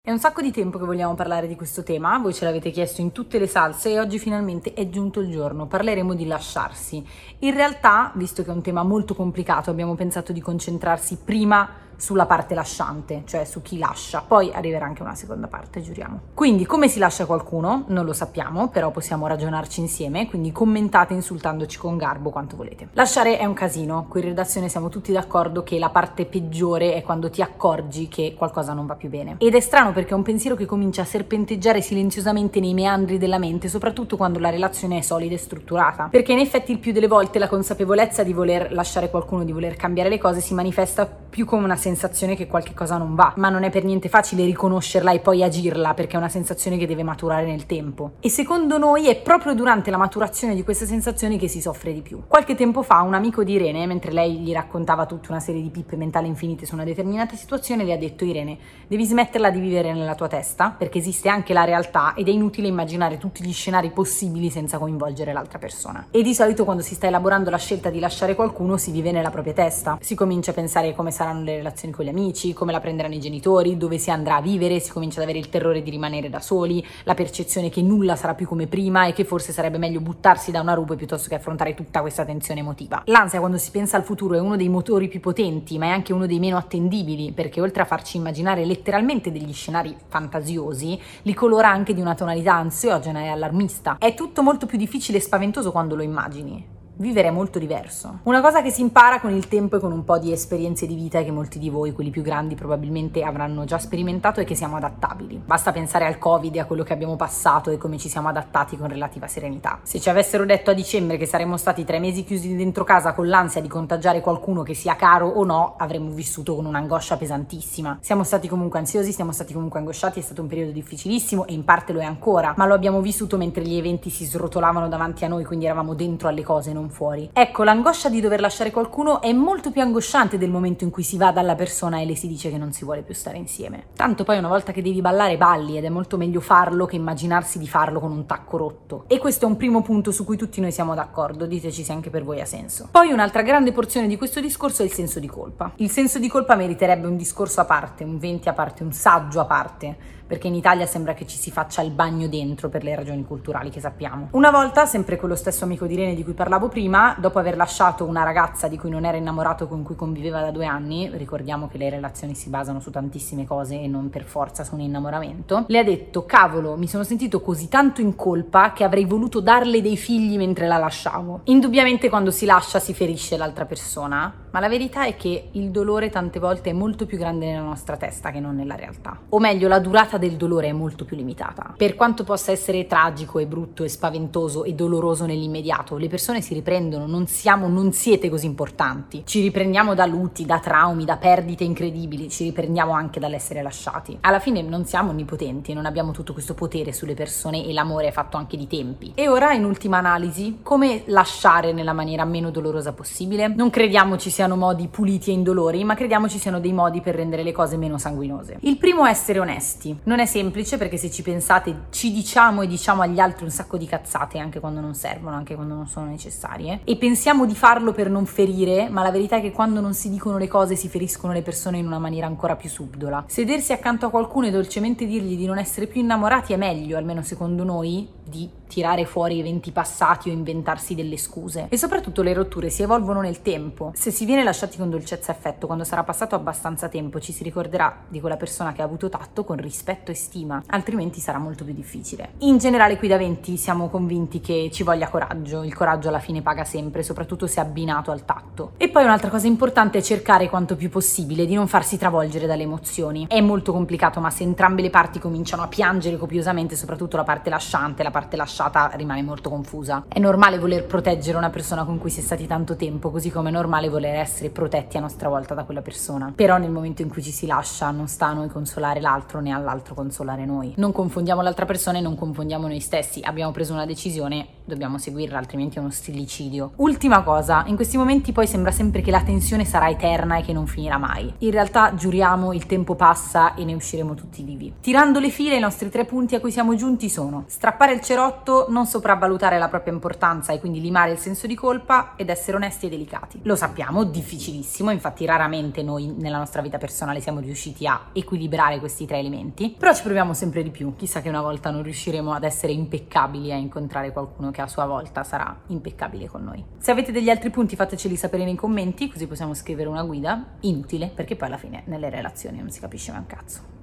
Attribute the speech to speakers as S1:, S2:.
S1: È un sacco di tempo che vogliamo parlare di questo tema, voi ce l'avete chiesto in tutte le salse e oggi finalmente è giunto il giorno, parleremo di lasciarsi. In realtà, visto che è un tema molto complicato, abbiamo pensato di concentrarsi prima sulla parte lasciante, cioè su chi lascia, poi arriverà anche una seconda parte, giuriamo. Quindi, come si lascia qualcuno? Non lo sappiamo, però possiamo ragionarci insieme, quindi commentate insultandoci con garbo quanto volete. Lasciare è un casino, qui in redazione siamo tutti d'accordo che la parte peggiore è quando ti accorgi che qualcosa non va più bene. Ed è strano perché è un pensiero che comincia a serpenteggiare silenziosamente nei meandri della mente, soprattutto quando la relazione è solida e strutturata. Perché in effetti il più delle volte la consapevolezza di voler lasciare qualcuno, di voler cambiare le cose si manifesta più come una sensazione che qualche cosa non va, ma non è per niente facile riconoscerla e poi agirla perché è una sensazione che deve maturare nel tempo. E secondo noi è proprio durante la maturazione di queste sensazioni che si soffre di più. Qualche tempo fa un amico di Irene, mentre lei gli raccontava tutta una serie di pippe mentali infinite su una determinata situazione, le ha detto Irene, devi smetterla di vivere nella tua testa perché esiste anche la realtà ed è inutile immaginare tutti gli scenari possibili senza coinvolgere l'altra persona. E di solito quando si sta elaborando la scelta di lasciare qualcuno si vive nella propria testa, si comincia a pensare come saranno le relazioni con gli amici, come la prenderanno i genitori, dove si andrà a vivere, si comincia ad avere il terrore di rimanere da soli, la percezione che nulla sarà più come prima e che forse sarebbe meglio buttarsi da una rupe piuttosto che affrontare tutta questa tensione emotiva. L'ansia quando si pensa al futuro è uno dei motori più potenti, ma è anche uno dei meno attendibili, perché oltre a farci immaginare letteralmente degli scenari fantasiosi, li colora anche di una tonalità ansiogena e allarmista. È tutto molto più difficile e spaventoso quando lo immagini vivere è molto diverso. Una cosa che si impara con il tempo e con un po' di esperienze di vita che molti di voi, quelli più grandi, probabilmente avranno già sperimentato è che siamo adattabili. Basta pensare al Covid e a quello che abbiamo passato e come ci siamo adattati con relativa serenità. Se ci avessero detto a dicembre che saremmo stati tre mesi chiusi dentro casa con l'ansia di contagiare qualcuno che sia caro o no, avremmo vissuto con un'angoscia pesantissima. Siamo stati comunque ansiosi, siamo stati comunque angosciati, è stato un periodo difficilissimo e in parte lo è ancora, ma lo abbiamo vissuto mentre gli eventi si srotolavano davanti a noi, quindi eravamo dentro alle cose, non fuori. Ecco, l'angoscia di dover lasciare qualcuno è molto più angosciante del momento in cui si va dalla persona e le si dice che non si vuole più stare insieme. Tanto poi una volta che devi ballare balli ed è molto meglio farlo che immaginarsi di farlo con un tacco rotto. E questo è un primo punto su cui tutti noi siamo d'accordo, diteci se anche per voi ha senso. Poi un'altra grande porzione di questo discorso è il senso di colpa. Il senso di colpa meriterebbe un discorso a parte, un 20 a parte, un saggio a parte perché in Italia sembra che ci si faccia il bagno dentro per le ragioni culturali che sappiamo. Una volta, sempre con lo stesso amico di Rene di cui parlavo prima, dopo aver lasciato una ragazza di cui non era innamorato con cui conviveva da due anni, ricordiamo che le relazioni si basano su tantissime cose e non per forza su un innamoramento, le ha detto cavolo, mi sono sentito così tanto in colpa che avrei voluto darle dei figli mentre la lasciavo. Indubbiamente quando si lascia si ferisce l'altra persona, ma la verità è che il dolore tante volte è molto più grande nella nostra testa che non nella realtà. O meglio, la durata del dolore è molto più limitata. Per quanto possa essere tragico e brutto e spaventoso e doloroso nell'immediato, le persone si riprendono, non siamo, non siete così importanti. Ci riprendiamo da lutti, da traumi, da perdite incredibili, ci riprendiamo anche dall'essere lasciati. Alla fine non siamo onnipotenti, non abbiamo tutto questo potere sulle persone e l'amore è fatto anche di tempi. E ora, in ultima analisi, come lasciare nella maniera meno dolorosa possibile? Non crediamo ci siano modi puliti e indolori, ma crediamo ci siano dei modi per rendere le cose meno sanguinose. Il primo è essere onesti. Non è semplice perché se ci pensate ci diciamo e diciamo agli altri un sacco di cazzate anche quando non servono, anche quando non sono necessarie e pensiamo di farlo per non ferire, ma la verità è che quando non si dicono le cose si feriscono le persone in una maniera ancora più subdola. Sedersi accanto a qualcuno e dolcemente dirgli di non essere più innamorati è meglio, almeno secondo noi, di tirare fuori eventi passati o inventarsi delle scuse. E soprattutto le rotture si evolvono nel tempo. Se si viene lasciati con dolcezza e affetto, quando sarà passato abbastanza tempo, ci si ricorderà di quella persona che ha avuto tatto con rispetto e stima, altrimenti sarà molto più difficile. In generale qui da 20 siamo convinti che ci voglia coraggio, il coraggio alla fine paga sempre, soprattutto se abbinato al tatto. E poi un'altra cosa importante è cercare quanto più possibile di non farsi travolgere dalle emozioni. È molto complicato, ma se entrambe le parti cominciano a piangere copiosamente, soprattutto la parte lasciante, la parte lasciata lasciata rimane molto confusa. È normale voler proteggere una persona con cui si è stati tanto tempo, così come è normale voler essere protetti a nostra volta da quella persona. Però nel momento in cui ci si lascia non sta a noi consolare l'altro né all'altro consolare noi. Non confondiamo l'altra persona e non confondiamo noi stessi. Abbiamo preso una decisione, dobbiamo seguirla, altrimenti è uno stillicidio. Ultima cosa, in questi momenti poi sembra sempre che la tensione sarà eterna e che non finirà mai. In realtà giuriamo, il tempo passa e ne usciremo tutti vivi. Tirando le file, i nostri tre punti a cui siamo giunti sono strappare il cerotto, non sopravvalutare la propria importanza e quindi limare il senso di colpa ed essere onesti e delicati. Lo sappiamo, difficilissimo, infatti raramente noi nella nostra vita personale siamo riusciti a equilibrare questi tre elementi, però ci proviamo sempre di più. Chissà che una volta non riusciremo ad essere impeccabili a incontrare qualcuno che a sua volta sarà impeccabile con noi. Se avete degli altri punti fateceli sapere nei commenti, così possiamo scrivere una guida inutile, perché poi alla fine nelle relazioni non si capisce mai un cazzo.